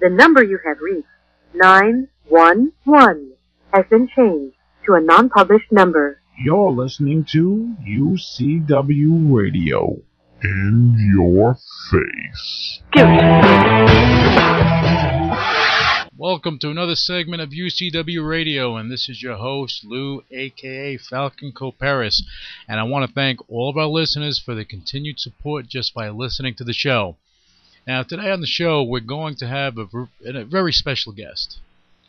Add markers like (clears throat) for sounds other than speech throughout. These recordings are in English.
The number you have reached, 911, has been changed to a non-published number. You're listening to UCW Radio. In your face. Welcome to another segment of UCW Radio, and this is your host, Lou, aka Falcon Coparis. And I want to thank all of our listeners for the continued support just by listening to the show. Now, today on the show, we're going to have a, a very special guest.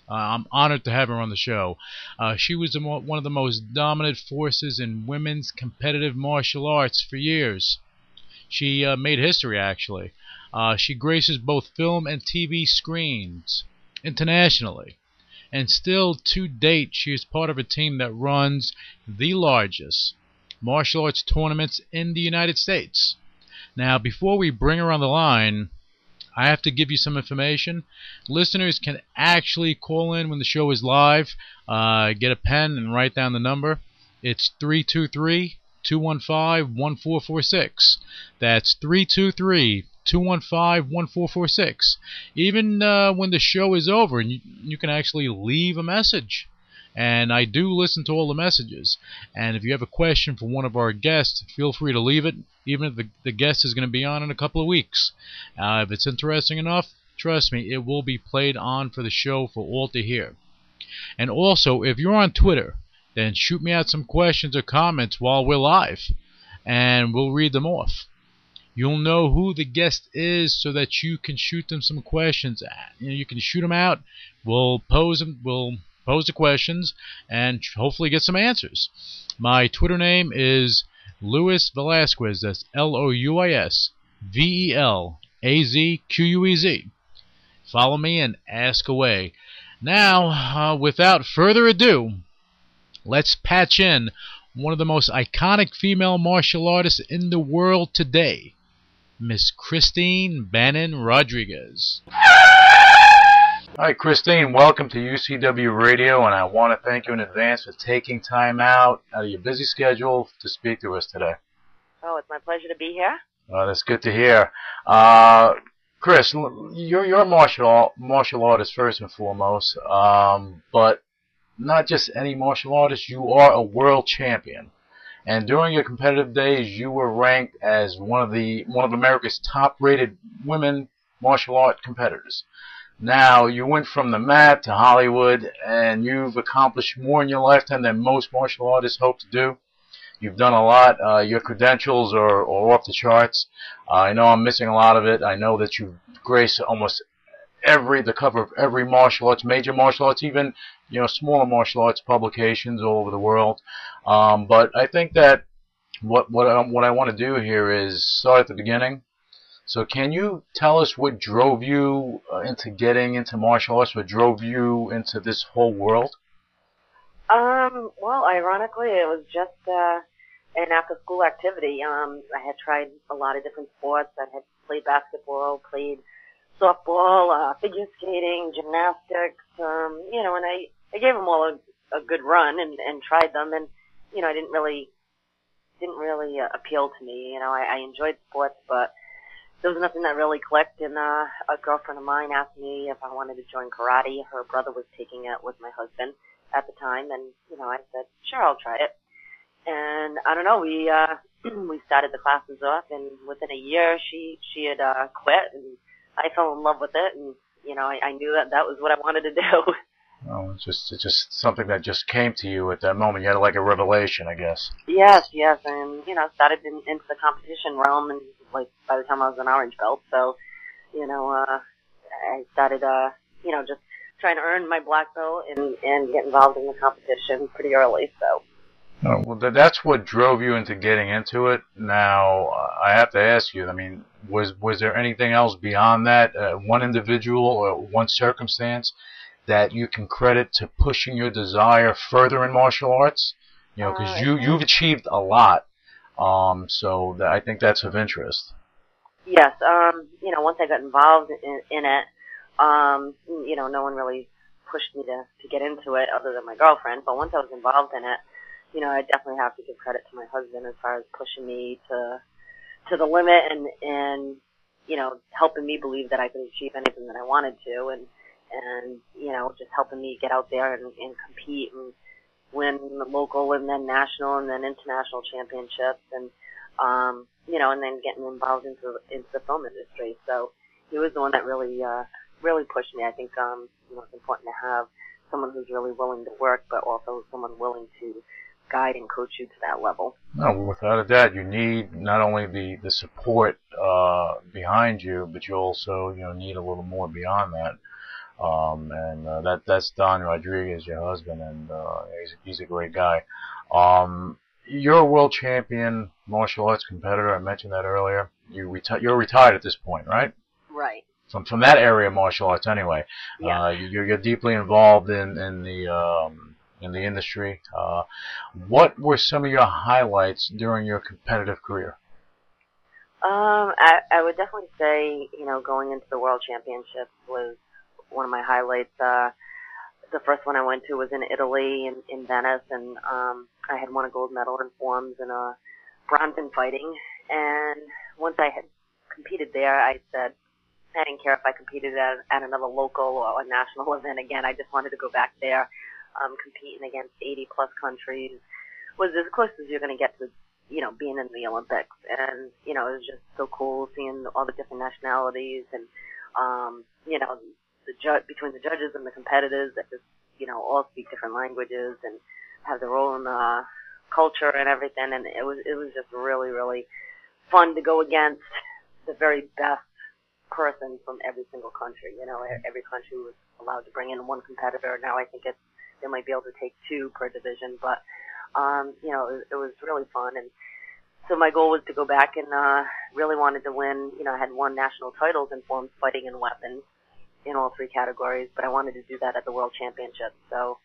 Uh, I'm honored to have her on the show. Uh, she was mo- one of the most dominant forces in women's competitive martial arts for years. She uh, made history, actually. Uh, she graces both film and TV screens internationally. And still, to date, she is part of a team that runs the largest martial arts tournaments in the United States. Now, before we bring her on the line, I have to give you some information. Listeners can actually call in when the show is live. Uh, get a pen and write down the number. It's 323 215 1446. That's 323 215 1446. Even uh, when the show is over, you, you can actually leave a message. And I do listen to all the messages. And if you have a question for one of our guests, feel free to leave it, even if the, the guest is going to be on in a couple of weeks. Uh, if it's interesting enough, trust me, it will be played on for the show for all to hear. And also, if you're on Twitter, then shoot me out some questions or comments while we're live, and we'll read them off. You'll know who the guest is so that you can shoot them some questions. You, know, you can shoot them out. We'll pose them. We'll pose the questions and hopefully get some answers. My Twitter name is Louis Velazquez. That's L O U I S V E L A Z Q U E Z. Follow me and ask away. Now, uh, without further ado, let's patch in one of the most iconic female martial artists in the world today, Miss Christine Bannon Rodrigues. Hi, Christine. Welcome to UCW Radio, and I want to thank you in advance for taking time out out of your busy schedule to speak to us today. Oh, it's my pleasure to be here. Well, that's good to hear. Uh, Chris, you're you're a martial martial artist first and foremost, um, but not just any martial artist. You are a world champion, and during your competitive days, you were ranked as one of the one of America's top-rated women martial art competitors. Now, you went from the mat to Hollywood, and you've accomplished more in your lifetime than most martial artists hope to do. You've done a lot. Uh, your credentials are, are off the charts. Uh, I know I'm missing a lot of it. I know that you've graced almost every the cover of every martial arts, major martial arts, even you know smaller martial arts publications all over the world. Um, but I think that what what what I want to do here is start at the beginning so can you tell us what drove you uh, into getting into martial arts? What drove you into this whole world? Um, well, ironically, it was just uh, an after-school activity. Um, I had tried a lot of different sports. I had played basketball, played softball, uh, figure skating, gymnastics. Um, you know, and I I gave them all a, a good run and and tried them, and you know, I didn't really didn't really uh, appeal to me. You know, I, I enjoyed sports, but there was nothing that really clicked. And uh, a girlfriend of mine asked me if I wanted to join karate. Her brother was taking it with my husband at the time, and you know, I said, sure, I'll try it. And I don't know, we uh, (clears throat) we started the classes off, and within a year, she she had uh, quit, and I fell in love with it, and you know, I, I knew that that was what I wanted to do. (laughs) Oh, it's just it's just something that just came to you at that moment. You had like a revelation, I guess. Yes, yes, and you know, started in, into the competition realm, and like by the time I was an orange belt, so you know, uh, I started, uh, you know, just trying to earn my black belt and and get involved in the competition pretty early. So. Oh, well, that's what drove you into getting into it. Now, uh, I have to ask you. I mean, was was there anything else beyond that? Uh, one individual or one circumstance that you can credit to pushing your desire further in martial arts? You know, because uh, you you've achieved a lot. Um, so that, I think that's of interest. Yes. Um, you know, once I got involved in, in it, um, you know, no one really pushed me to to get into it other than my girlfriend. But once I was involved in it, you know, I definitely have to give credit to my husband as far as pushing me to to the limit and and you know, helping me believe that I could achieve anything that I wanted to, and and you know, just helping me get out there and, and compete and win the local and then national and then international championships, and um, you know, and then getting involved into into the film industry. So he was the one that really uh, really pushed me. I think um, you know, it's important to have someone who's really willing to work, but also someone willing to guide and coach you to that level. No, without a doubt, you need not only the the support uh, behind you, but you also you know need a little more beyond that. Um, and uh, that that's Don Rodrigues, your husband, and uh, he's he's a great guy. Um, you're a world champion martial arts competitor. I mentioned that earlier. You reti- you're retired at this point, right? Right. From from that area of martial arts, anyway. Yeah. Uh, you're you're deeply involved in in the um, in the industry. Uh, what were some of your highlights during your competitive career? Um, I, I would definitely say, you know, going into the World Championships was one of my highlights. Uh, the first one I went to was in Italy, in, in Venice, and um, I had won a gold medal in forms and a bronze in fighting. And once I had competed there, I said I didn't care if I competed at, at another local or a national (laughs) event again. I just wanted to go back there, um, competing against 80 plus countries was as close as you're going to get to you know, being in the Olympics. And, you know, it was just so cool seeing all the different nationalities and, um, you know, the ju- between the judges and the competitors that just, you know, all speak different languages and have their own, uh, culture and everything. And it was, it was just really, really fun to go against the very best person from every single country. You know, every country was allowed to bring in one competitor. Now I think it's, they might be able to take two per division, but, um, you know, it, it was really fun. And so my goal was to go back and uh, really wanted to win. You know, I had won national titles in forms, fighting, and weapons in all three categories, but I wanted to do that at the World Championships. So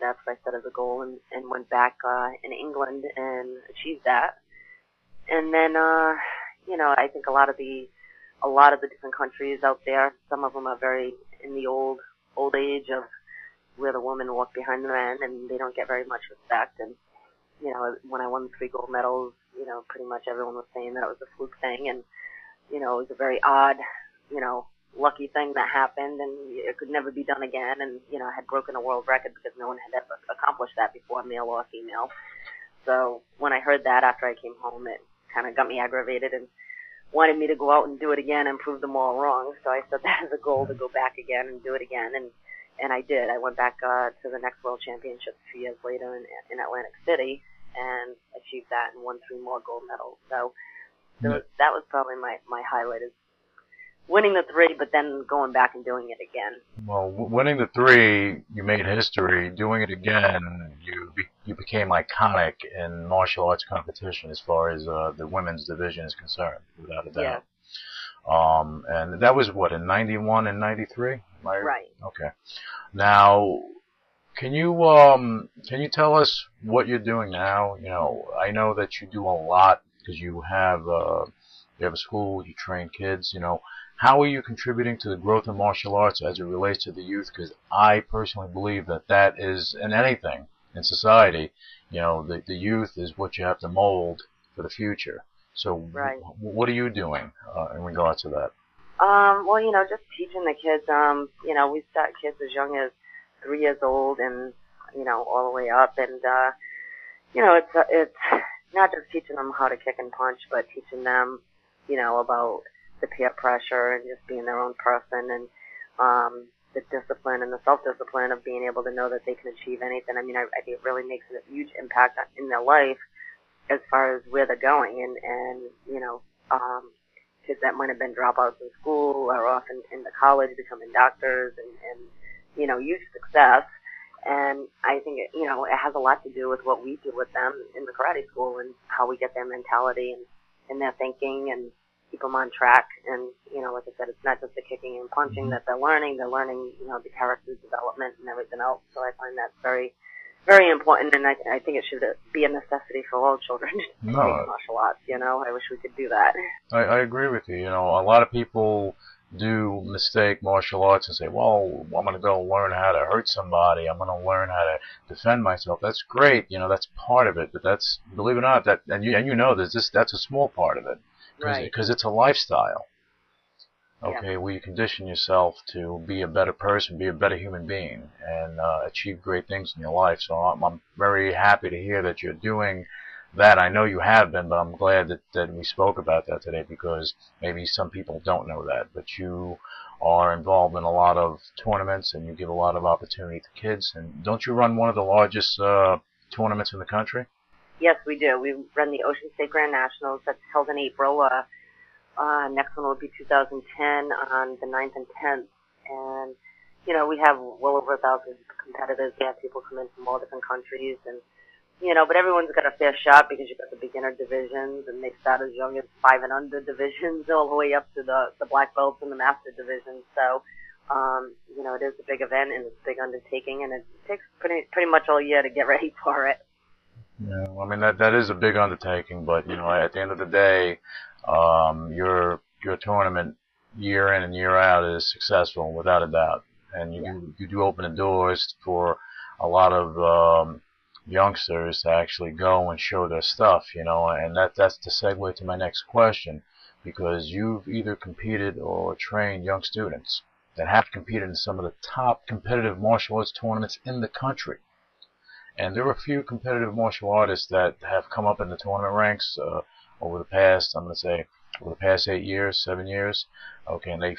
that's what I set as a goal, and, and went back uh, in England and achieved that. And then, uh, you know, I think a lot of the a lot of the different countries out there, some of them are very in the old old age of where the women walk behind the men, and they don't get very much respect. And you know, when I won three gold medals, you know, pretty much everyone was saying that it was a fluke thing, and you know, it was a very odd, you know, lucky thing that happened, and it could never be done again. And you know, I had broken a world record because no one had ever accomplished that before, male or female. So when I heard that after I came home, it kind of got me aggravated and wanted me to go out and do it again and prove them all wrong. So I set that (laughs) as a goal to go back again and do it again, and and I did. I went back uh, to the next World Championships two years later in, in Atlantic City and achieved that and won three more gold medals. So, so that was probably my my highlight is winning the three, but then going back and doing it again. Well, w- winning the three, you made history. Doing it again, you be- you became iconic in martial arts competition as far as uh, the women's division is concerned, without a doubt. Um, and that was what in '91 and '93. Right. Okay. Now, can you um can you tell us what you're doing now? You know, I know that you do a lot because you have uh you have a school, you train kids. You know, how are you contributing to the growth of martial arts as it relates to the youth? Because I personally believe that that is in anything in society. You know, the the youth is what you have to mold for the future. So, Right. w- what are you doing uh, in regards to that? Um, well, you know, just teaching the kids. Um, you know, we start kids as young as three years old, and you know, all the way up. And uh, you know, it's uh, it's not just teaching them how to kick and punch, but teaching them, you know, about the peer pressure and just being their own person and um, the discipline and the self-discipline of being able to know that they can achieve anything. I mean, I, I think it really makes a huge impact in their life as far as where they're going and and you know. Um, kids that might have been dropouts in school are off in, into college becoming doctors and, and you know huge success and I think it, you know it has a lot to do with what we do with them in the karate school and how we get their mentality and, and their thinking and keep them on track and you know like I said it's not just the kicking and punching that they're learning they're learning you know the character development and everything else so I find that very very important and I, I think it should be a necessity for all children to No. take martial arts you know I wish we could do that I, I agree with you. You know, a lot of people do mistake martial arts and say, well, I'm going to go learn how to hurt somebody. I'm going to learn how to defend myself. That's great. You know, that's part of it. But that's, believe it or not, that, and you, and you know this, this, that's a small part of it. Right Because it's a lifestyle. okay, where you condition yourself to be a better person, be a better human being, and uh, achieve great things in your life. So I'm, I'm very happy to hear that you're doing that. I know you have been, but I'm glad that, that we spoke about that today because maybe some people don't know that. But you are involved in a lot of tournaments and you give a lot of opportunity to kids. And don't you run one of the largest uh, tournaments in the country? Yes, we do. We run the Ocean State Grand Nationals that's held in April. Uh, uh, next one will be 2010 on the 9th and 10th. And, you know, we have well over a thousand competitors. We have people come in from all different countries and, you know, but everyone's got a fair shot because you've got the beginner divisions and they start as young as five and under divisions (laughs) all the way up to the, the black belts and the master divisions. So, um, you know, it is a big event and it's a big undertaking and it takes pretty, pretty much all year to get (laughs) ready for it. I mean that that is a big undertaking, but you know, at the end of the day, um, your your tournament year in and year out is successful without a doubt, and you Yeah. do, you do open the doors for a lot of um, youngsters to actually go and show their stuff, you know, and that that's the segue to my next question, because you've either competed or trained young students that have competed in some of the top competitive martial arts tournaments in the country. And there are a few competitive martial artists that have come up in the tournament ranks uh, over the past, I'm going to say, over the past eight years, seven years. Okay, and they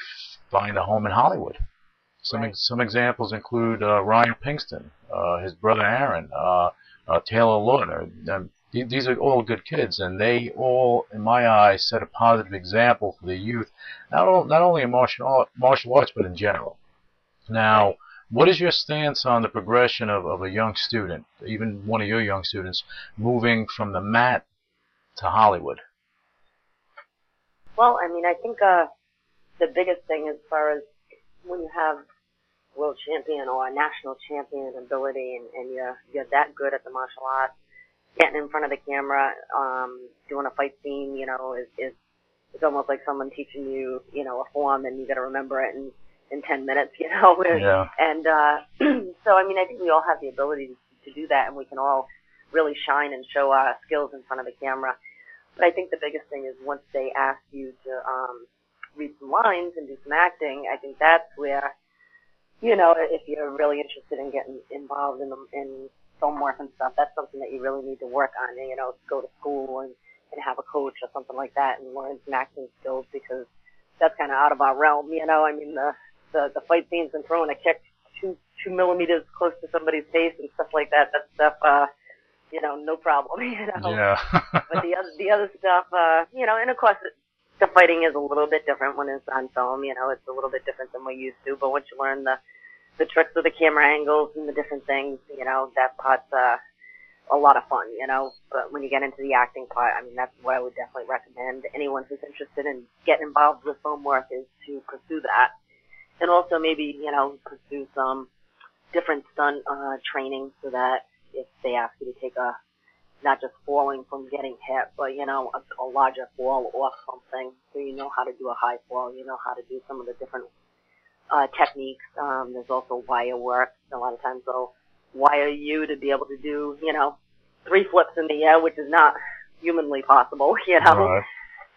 find a home in Hollywood. Some Right. some examples include uh, Ryan Pinkston, uh, his brother Aaron, uh, uh, Taylor Lautner. Um, th- these are all good kids, and they all, in my eyes, set a positive example for the youth, not all, not only in martial art, martial arts, but in general. Now, what is your stance on the progression of, of a young student, even one of your young students, moving from the mat to Hollywood? Well, I mean, I think uh, the biggest thing as far as when you have world champion or a national champion ability and, and you're, you're that good at the martial arts, getting in front of the camera, um, doing a fight scene, you know, is, is it's almost like someone teaching you, you know, a form and you got to remember it in in 10 minutes, (laughs) you know. Yeah. And uh, (clears throat) so, I mean, I think we all have the ability to, to do that, and we can all really shine and show our skills in front of the camera. But I think the biggest thing is once they ask you to um, read some lines and do some acting, I think that's where, you know, if you're really interested in getting involved in the, in film work and stuff, that's something that you really need to work on. You know, go to school and, and have a coach or something like that and learn some acting skills because that's kind of out of our realm. You know, I mean the the the fight scenes and throwing a kick two two millimeters close to somebody's face and stuff like that. That stuff, uh, you know, no problem. (laughs) You know Yeah. (laughs) but the other the other stuff, uh, you know, and of course the fighting is a little bit different when it's on film. You know, it's a little bit different than we're used to. But once you learn the the tricks of the camera angles and the different things, you know, that part's uh, a lot of fun. You know, but when you get into the acting part, I mean, that's what I would definitely recommend anyone who's interested in getting involved with film work is to pursue that, and also maybe you know pursue some different stunt uh, training so that if they ask you to take a not just falling from getting hit, but you know, a, a larger fall off something. So you know how to do a high fall. You know how to do some of the different uh, techniques. Um, there's also wire work. A lot of times they'll wire you to be able to do, you know, three flips in the air, which is not humanly possible. (laughs) You know, Right.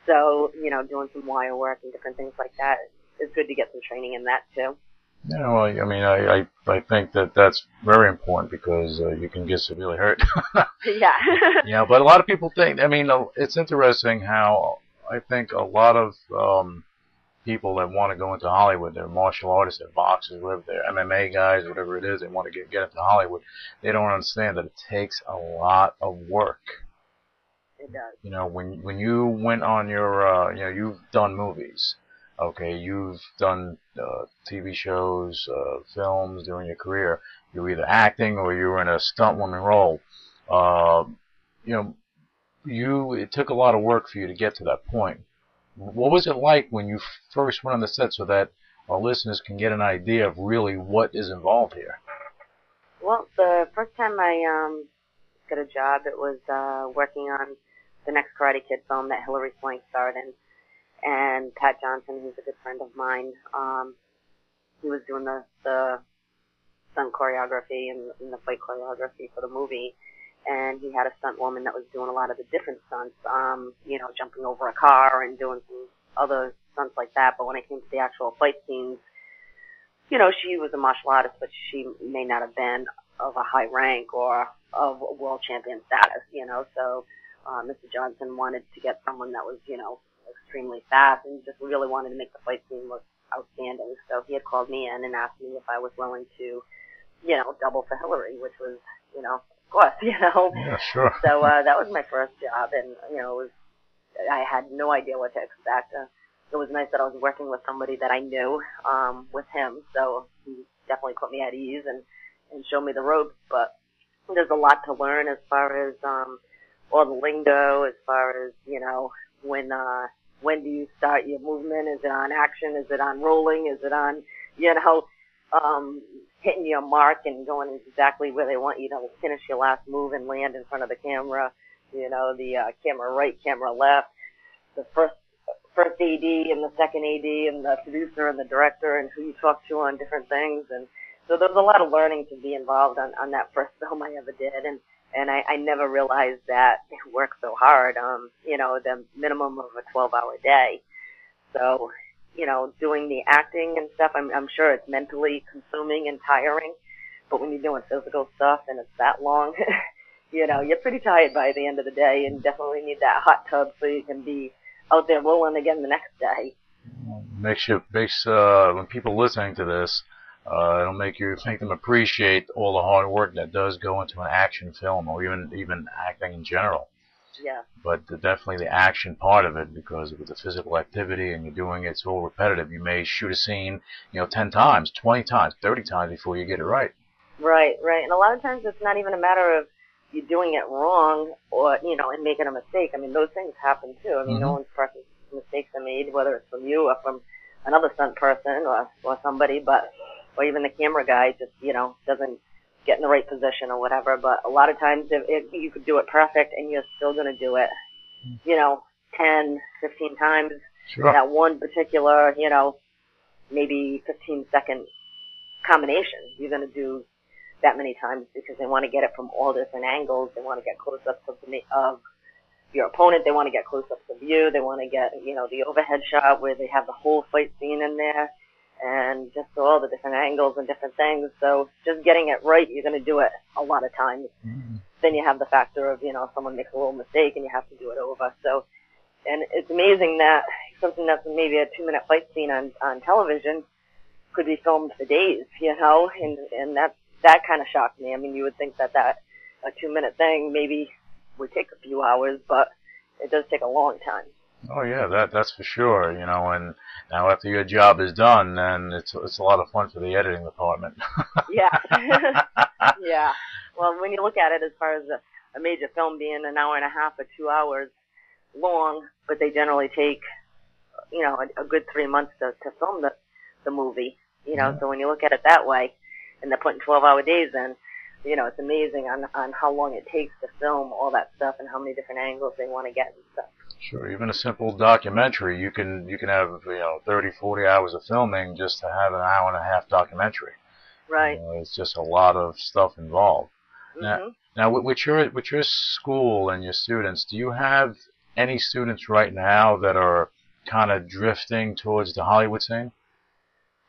so you know, doing some wire work and different things like that. It's good to get some training in that too. Yeah, well, I mean, I, I, I think that that's very important because uh, you can get severely hurt. (laughs) yeah. (laughs) you know, but a lot of people think, I mean, uh, it's interesting how I think a lot of um, people that want to go into Hollywood, they're martial artists, they're boxers, whatever, they're MMA guys, whatever it is, they want to get, get into Hollywood. They don't understand that it takes a lot of work. it does. You know, when when you went on your, uh, you know, you've done movies, okay, you've done uh, TV shows, uh, films during your career. You were either acting or you were in a stunt woman role. Uh, you know, you it took a lot of work for you to get to that point. What was it like when you first went on the set, so that our listeners can get an idea of really what is involved here? Well, the first time I um got a job, it was uh working on the next Karate Kid film that Hilary Swank starred in, and Pat Johnson, who's a good friend of mine, um, he was doing the the stunt choreography and, and the fight choreography for the movie, and he had a stunt woman that was doing a lot of the different stunts, um, you know, jumping over a car and doing some other stunts like that. But when it came to the actual fight scenes, you know, she was a martial artist, but she may not have been of a high rank or of world champion status, you know. So uh, Mr. Johnson wanted to get someone that was, you know, extremely fast and just really wanted to make the fight scene look outstanding. So he had called me in and asked me if I was willing to, you know, double for Hilary, which was, you know, of course, (laughs) you know. Yeah, sure. So uh, that was my first job, and you know, it was I had no idea what to expect. Uh, it was nice that I was working with somebody that I knew um, with him, so he definitely put me at ease and and showed me the ropes. But there's a lot to learn as far as um, all the lingo, as far as you know when uh, when do you start your movement? Is it on action? Is it on rolling? Is it on you know um, hitting your mark and going exactly where they want you to finish your last move and land in front of the camera? You know the uh, camera right, camera left, the first first AD and the second AD and the producer and the director and who you talk to on different things and so there was a lot of learning to be involved on, on that first film I ever did and and I, I never realized that it worked so hard. Um, you know, the minimum of a 12 hour day. So, you know, doing the acting and stuff, I'm, I'm sure it's mentally consuming and tiring. But when you're doing physical stuff and it's that long, (laughs) you know, you're pretty tired by the end of the day and definitely need that hot tub so you can be out there rolling again the next day. Makes you makes uh, when people listening to this, uh, it'll make you make them appreciate all the hard work that does go into an action film or even even acting in general. Yeah. But the, definitely the action part of it, because with the physical activity and you're doing it so repetitive, you may shoot a scene, you know, 10 times, 20 times, 30 times before you get it right. Right, right. And a lot of times it's not even a matter of you doing it wrong or, you know, and making a mistake. I mean, those things happen too. I mean, Mhm. no one's perfect. Mistakes are made, whether it's from you or from another stunt person or, or somebody, but, or even the camera guy just, you know, doesn't get in the right position or whatever. But a lot of times if, if you could do it perfect and you're still going to do it, you know, 10, 15 times Sure. that one particular, you know, maybe 15 second combination you're going to do that many times because they want to get it from all different angles. They want to get close-ups of, the, of your opponent. They want to get close-ups of you. They want to get, you know, the overhead shot where they have the whole fight scene in there and just all the different angles and different things. So just getting it right, you're going to do it a lot of times. Mhm. Then you have the factor of, you know, someone makes a little mistake and you have to do it over. So, and it's amazing that something that's maybe a two minute fight scene on, on television could be filmed for days, you know, and, and that, that kind of shocked me. I mean, you would think that that, a two minute thing maybe would take a few hours, but it does take a long time. Oh yeah, that that's for sure. You know, and now after your job is done, then it's it's a lot of fun for the editing department. (laughs) Yeah. (laughs) yeah. Well, when you look at it as far as a, a major film being an hour and a half or two hours long, but they generally take, you know, a, a good three months to, to film the, the movie, you know, Mhm. so when you look at it that way, and they're putting 12 hour days in, you know, it's amazing on, on how long it takes to film all that stuff and how many different angles they want to get and stuff. Sure, even a simple documentary, you can you can have you know 30, 40 hours of filming just to have an hour and a half documentary. Right. You know, it's just a lot of stuff involved. Yeah. hmm Now, with, with your with your school and your students, do you have any students right now that are kind of drifting towards the Hollywood scene?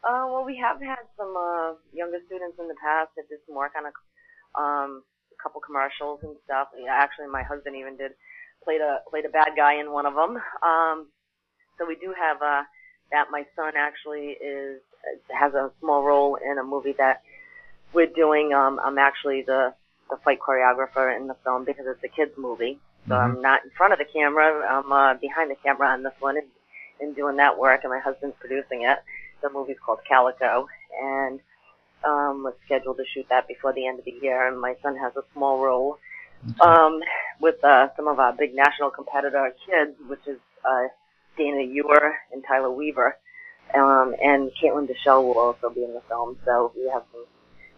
Uh, well, we have had some uh, younger students in the past that did some work on a um, couple commercials and stuff. Actually, my husband even did played a played a bad guy in one of them. Um, so we do have uh, that. My son actually is has a small role in a movie that we're doing. Um, I'm actually the the fight choreographer in the film because it's a kids movie. So Mhm. I'm not in front of the camera. I'm uh, behind the camera on this one and, and doing that work, and my husband's producing it. The movie's called Calico, and um, was scheduled to shoot that before the end of the year. And my son has a small role um, with uh, some of our big national competitor kids, which is uh, Dana Ewer and Tyler Weaver, um, and Caitlin Deschelle will also be in the film. So we have some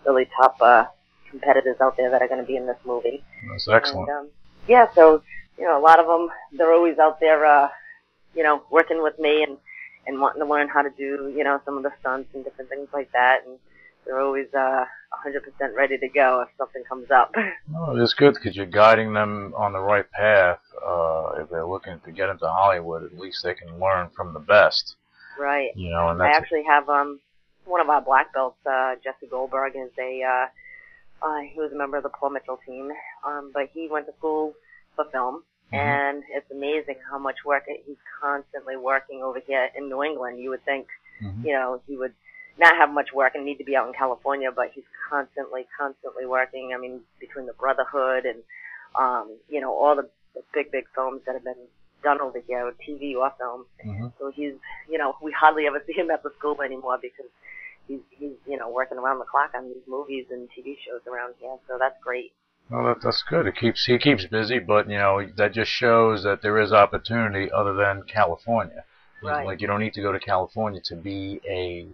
really top uh, competitors out there that are going to be in this movie. That's excellent. And, um, yeah, so you know, a lot of them they're always out there, uh, you know, working with me and and wanting to learn how to do, you know, some of the stunts and different things like that. And they're always uh, 100% ready to go if something comes up. (laughs) No, it's good because you're guiding them on the right path. Uh, if they're looking to get into Hollywood, at least they can learn from the best. Right. You know, and I actually have um one of our black belts, uh, Jesse Goldberg, is a uh, uh, he was a member of the Paul Mitchell team, um, but he went to school for film, Mhm. and it's amazing how much work he's constantly working over here in New England. You would think, Mhm. you know, he would not have much work and need to be out in California, but he's constantly, constantly working. I mean, between the Brotherhood and um, you know all the, the big, big films that have been done over here, TV or film. Mhm. So he's, you know, we hardly ever see him at the school anymore because he's, he's, you know, working around the clock on these movies and TV shows around here. So that's great. Well, that, that's good. It keeps he keeps busy, but you know that just shows that there is opportunity other than California. Right. Like you don't need to go to California to be a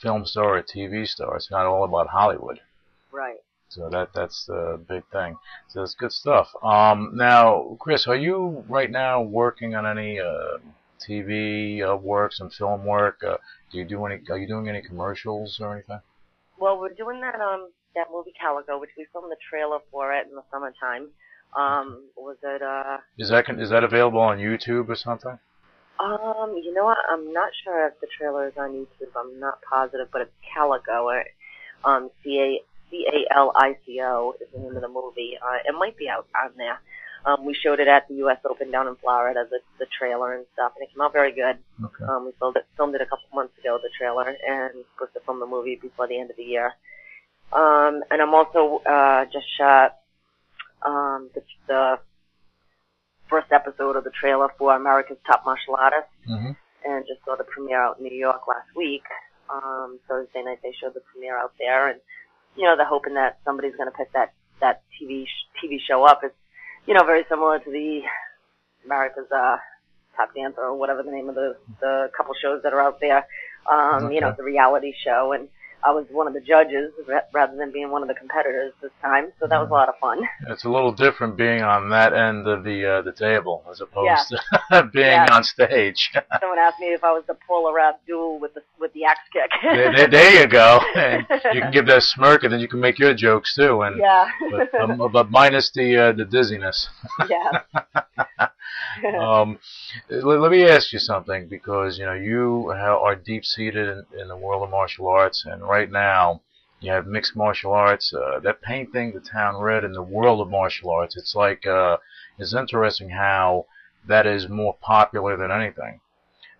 film star or a TV star. It's not all about Hollywood. Right. So that that's the big thing. So that's good stuff. Um, now, Chris, are you right now working on any uh, TV uh, work, some film work? Uh, do you do any? Are you doing any commercials or anything? Well, we're doing that, um, that movie Calico, which we filmed the trailer for it in the summertime. Um, was it, uh, Is that is that available on YouTube or something? Um, you know what? I'm not sure if the trailer is on YouTube. I'm not positive, but it's Calico. Or, um, C A C A L I C O is the name of the movie. Uh, it might be out on there. Um, we showed it at the U.S. Open down in Florida, the, the trailer and stuff, and it came out very good. Okay. Um, we filmed it, filmed it a couple months ago, the trailer, and supposed to film the movie before the end of the year. Um, and I'm also uh, just shot um, the, the first episode of the trailer for America's Top Martial Artist, Mm-hmm. and just saw the premiere out in New York last week. Um, Thursday night they showed the premiere out there, and you know they're hoping that somebody's going to pick that that TV sh- TV show up. It's you know very similar to the America's uh, Top Dancer or whatever the name of the the couple shows that are out there. Um, You know, the reality show, and I was one of the judges rather than being one of the competitors this time, so that was a lot of fun. It's a little different being on that end of the uh, the table as opposed Yeah. to (laughs) being Yeah. on stage. (laughs) Someone asked me if I was the Paula Abdul with the with the axe kick. there, there, there you go. And (laughs) you can give that smirk, and then you can make your jokes too. And yeah. but, um, but minus the uh, the dizziness. yeah. (laughs) um, let, let me ask you something because you know you are deep seated in, in the world of martial arts, and right now you have mixed martial arts. Uh, that painting the town red in the world of martial arts. It's like uh, it's interesting how that is more popular than anything.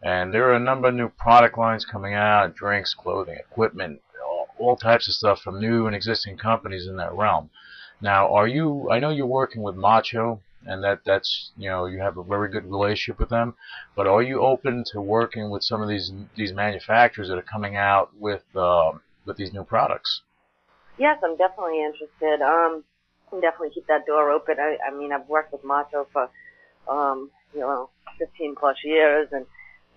And there are a number of new product lines coming out: drinks, clothing, equipment, all, all types of stuff from new and existing companies in that realm. Now, are you? I know you're working with Macho, and that that's you know you have a very good relationship with them. But are you open to working with some of these these manufacturers that are coming out with um, with these new products? Yes, I'm definitely interested. Um, definitely keep that door open. I, I mean, I've worked with Macho for, um, you know, 15 plus years, and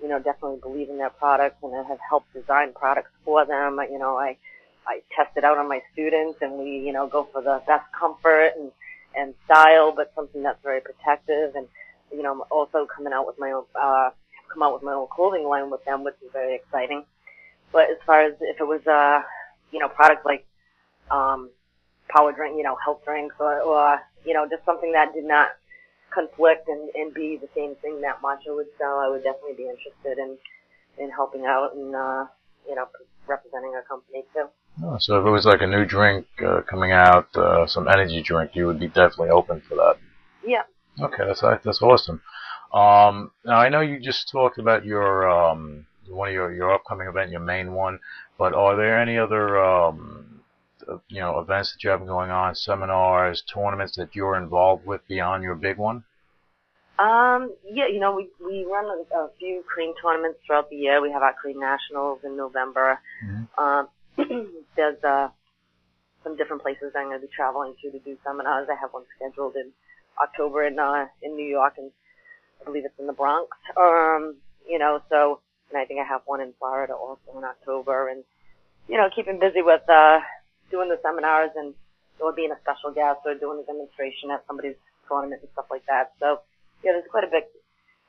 you know, definitely believe in their products, and I have helped design products for them. You know, I I test it out on my students, and we, you know, go for the best comfort and and style, but something that's very protective. And you know, I'm also coming out with my own, uh, come out with my own clothing line with them, which is very exciting. But as far as if it was, uh, you know, products like um, power drink, you know, health drinks, or, or you know, just something that did not conflict and, and be the same thing that Macho would sell, I would definitely be interested in in helping out and uh, you know representing our company too. Oh, so if it was like a new drink uh, coming out, uh, some energy drink, you would be definitely open for that. Yeah. Okay, that's that's awesome. Um, now I know you just talked about your um, one of your your upcoming event, your main one, but are there any other um, uh, you know events that you have going on, seminars, tournaments that you're involved with beyond your big one? Um, yeah, you know, we we run a, a few cream tournaments throughout the year. We have our cream nationals in November. Mhm. Um, (clears throat) there's uh, some different places I'm going to be traveling to to do seminars. I have one scheduled in October in uh, in New York, and I believe it's in the Bronx. Um, you know, so and I think I have one in Florida also in October, and you know, keeping busy with uh, doing the seminars and or being a special guest or doing a demonstration at somebody's tournament and stuff like that. So yeah, there's quite a bit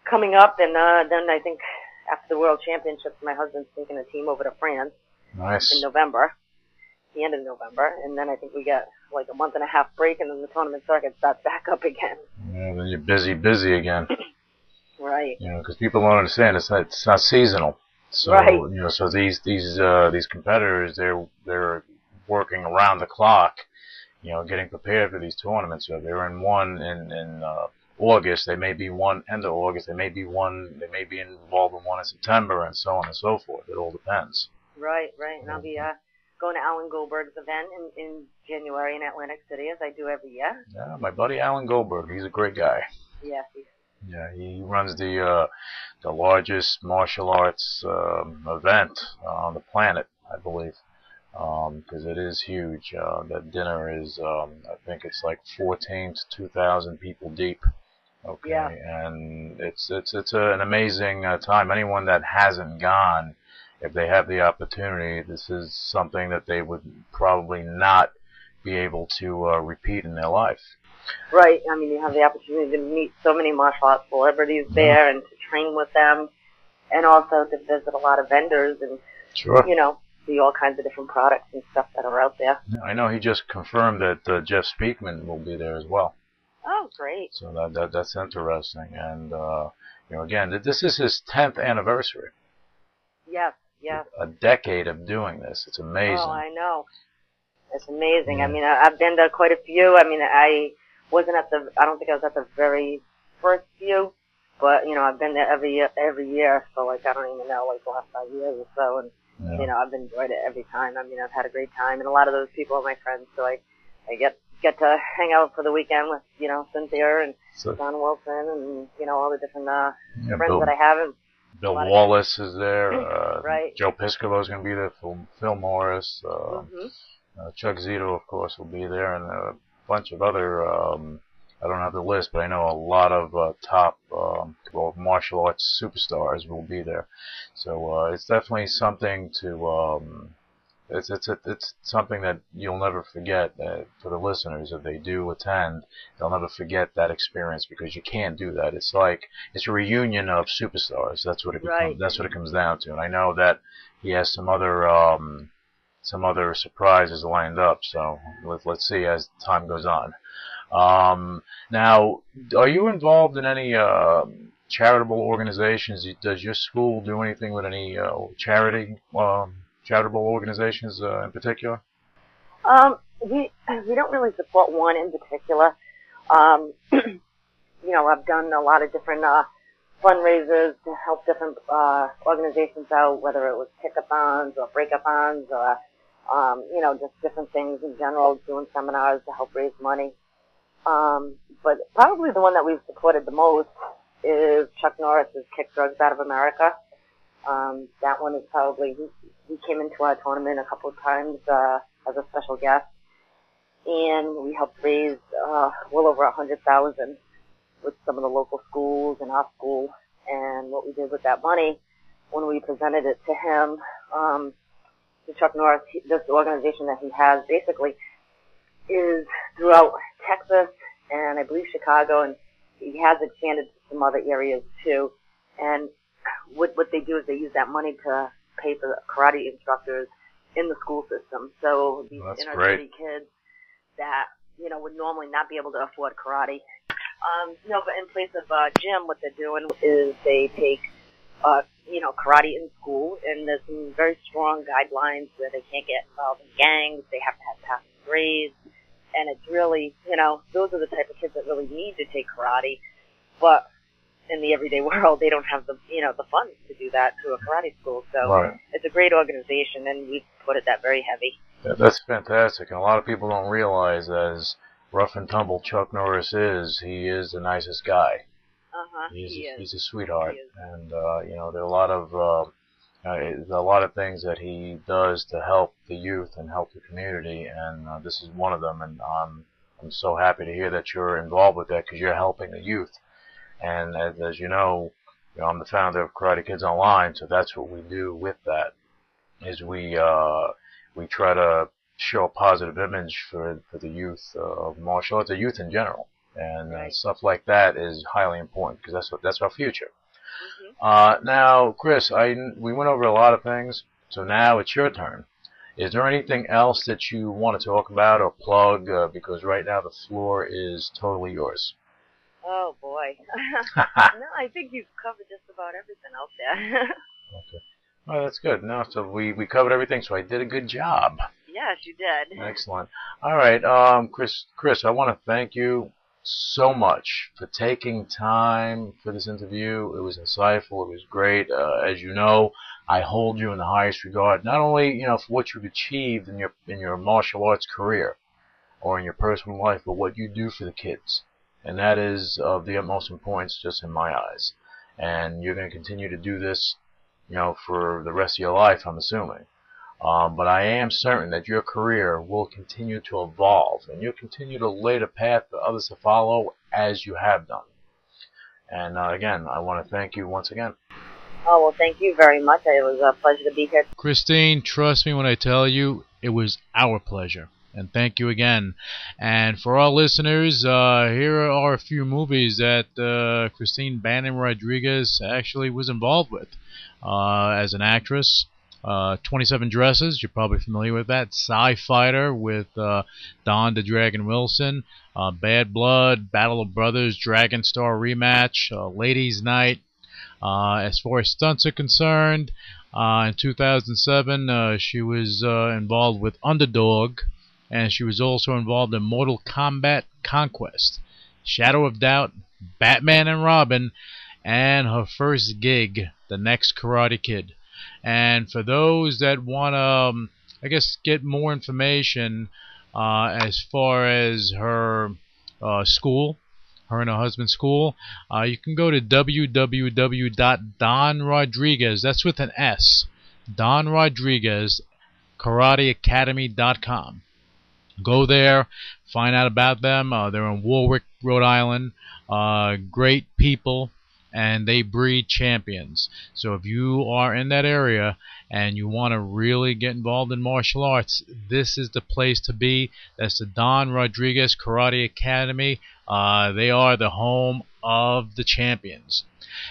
coming up, and uh, then I think after the World Championships, my husband's taking a team over to France in November, the end of November, and then I think we get like a month and a half break, and then the tournament circuit starts back up again. Yeah, then you're busy, busy again. (clears throat) Right. You know, because people don't understand it's not, it's not seasonal. So Right. you know, so these these uh, these competitors they're they're working around the clock, you know, getting prepared for these tournaments. So they're in one in in uh, August, they may be one end of August, they may be one, they may be involved in one in September, and so on and so forth. It all depends. Right, right. And I'll be uh, going to Alan Goldberg's event in, in January in Atlantic City, as I do every year. Yeah, my buddy Alan Goldberg, he's a great guy. Yes, he's Yeah, he runs the uh, the largest martial arts um, event on the planet, I believe, because it is huge. Uh, that dinner is, um, I think it's like 14 to 2,000 people deep. Okay, Yeah. and it's it's it's a, an amazing uh, time. Anyone that hasn't gone, if they have the opportunity, this is something that they would probably not be able to uh, repeat in their life. right. I mean, you have the opportunity to meet so many martial arts celebrities there and to train with them, and also to visit a lot of vendors and Sure. you know see all kinds of different products and stuff that are out there. I know he just confirmed that uh, Jeff Speakman will be there as well. Oh, great. So that, that that's interesting. And uh, you know, again, this is his 10th anniversary. Yes, yes. A decade of doing this. It's amazing. Oh, I know. It's amazing. I mean, I- I've been to quite a few. I mean, I wasn't at the. I don't think I was at the very first few, but you know, I've been there every year. Every year, so like I don't even know, like the last five years or so, and Yeah. you know, I've enjoyed it every time. I mean, I've had a great time, and a lot of those people are my friends, so I, I get get to hang out for the weekend with you know Cynthia and So, Don Wilson and you know all the different uh, yeah, friends Bill, that I have. And Bill a lot of- Wallace is there. Uh, Right. Joe Piscopo is going to be there. Phil, Phil Morris. Uh, hmm uh, Chuck Zito, of course, will be there, and a bunch of other. Um, I don't have the list, but I know a lot of uh, top um, well, martial arts superstars will be there. So uh, it's definitely something to. Um, it's it's it's something that you'll never forget. Uh, for the listeners, if they do attend, they'll never forget that experience because you can't do that. It's like it's a reunion of superstars. That's what it Right. becomes, that's what it comes down to. And I know that he has some other. Um, some other surprises lined up. So let, let's see as time goes on. Um, now, are you involved in any uh, charitable organizations? Does your school do anything with any uh, charity um, charitable organizations uh, in particular? Um, we (clears throat) we don't really support one in particular. Um, (clears throat) you know, I've done a lot of different uh, fundraisers to help different uh, organizations out, whether it was kick-a-thons or break-a-thons or um, you know just different things in general, doing seminars to help raise money. Um, but probably the one that we've supported the most is Chuck Norris's Kick Drugs Out of America. Um, that one is probably he, he came into our tournament a couple of times uh, as a special guest, and we helped raise uh, well over a hundred thousand with some of the local schools and our school. And what we did with that money, when we presented it to him, um, to Chuck Norris, he, this organization that he has basically is throughout Texas and I believe Chicago, and he has expanded to some other areas too. And what what they do is they use that money to pay for karate instructors in the school system. So these That's inner city kids that you know would normally not be able to afford karate. Um, no, but in place of uh, gym, what they're doing is they take uh, you know karate in school, and there's some very strong guidelines where they can't get involved in gangs. They have to have passing grades, and it's really you know those are the type of kids that really need to take karate, but in the everyday (laughs) world, they don't have the you know the funds to do that through a karate school. So Right. it's a great organization, and we put it that very heavy. Yeah, that's fantastic. And a lot of people don't realize as rough and tumble Chuck Norris is, he is the nicest guy. Uh huh. He's He a, is. he's a sweetheart, and uh, you know there are a lot of uh, uh, a lot of things that he does to help the youth and help the community, and uh, this is one of them. And I'm I'm so happy to hear that you're involved with that because you're helping the youth. And as, as you know, you know, I'm the founder of Karate Kids Online, so that's what we do with that. Is we uh, we try to show a positive image for for the youth uh, of martial arts, the youth in general, and uh, stuff like that is highly important because that's what that's our future. Mhm. Uh, now, Chris, I we went over a lot of things, so now it's your turn. Is there anything else that you want to talk about or plug? Uh, because right now the floor is totally yours. Oh boy. (laughs) no, I think you've covered just about everything out there. (laughs) okay. Well, that's good. No, so we we covered everything. So I did a good job. Yes, you did. Excellent. All right, um, Chris. Chris, I want to thank you so much for taking time for this interview. It was insightful. It was great. Uh, as you know, I hold you in the highest regard, not only you know for what you've achieved in your in your martial arts career or in your personal life, but what you do for the kids, and that is of the utmost importance, just in my eyes. And you're going to continue to do this, you know, for the rest of your life, I'm assuming. Um, but I am certain that your career will continue to evolve and you'll continue to lay the path for others to follow as you have done. And uh, again, I want to thank you once again. Oh, well, thank you very much. It was a pleasure to be here. Christine, trust me when I tell you, it was our pleasure. And thank you again. And for our listeners, uh, here are a few movies that uh, Christine Bannon Rodrigues actually was involved with uh, as an actress. Uh, 27 Dresses, you're probably familiar with that. Sci Fighter with uh, Don the Dragon Wilson. Uh, Bad Blood, Battle of Brothers, Dragon Star rematch, Ladies Night. As far as stunts are concerned, in 2007, uh, she was involved with Underdog, and she was also involved in Mortal Kombat Conquest, Shadow of Doubt, Batman and Robin, and her first gig, The Next Karate Kid. And for those that want to, um, I guess, get more information uh, as far as her uh, school, her and her husband's school, uh, you can go to www.donrodrigues, that's with an S, Don Rodrigues, KarateAcademy.com. Go there, find out about them. Uh, they're in Warwick, Rhode Island. Uh, great people and they breed champions. So if you are in that area and you want to really get involved in martial arts, this is the place to be. That's the Don Rodrigues Karate Academy. Uh, they are the home of the champions.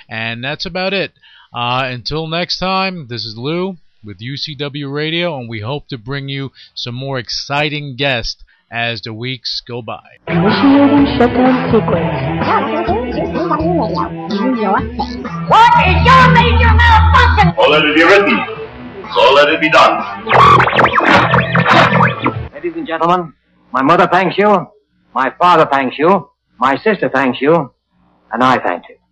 And that's about it. Uh, until next time, this is Lou with UCW Radio, and we hope to bring you some more exciting guests as the weeks go by. What is your major malfunction? So let it be written. So let it be done. Ladies and gentlemen, my mother thanks you, my father thanks you, my sister thanks you, and I thank you.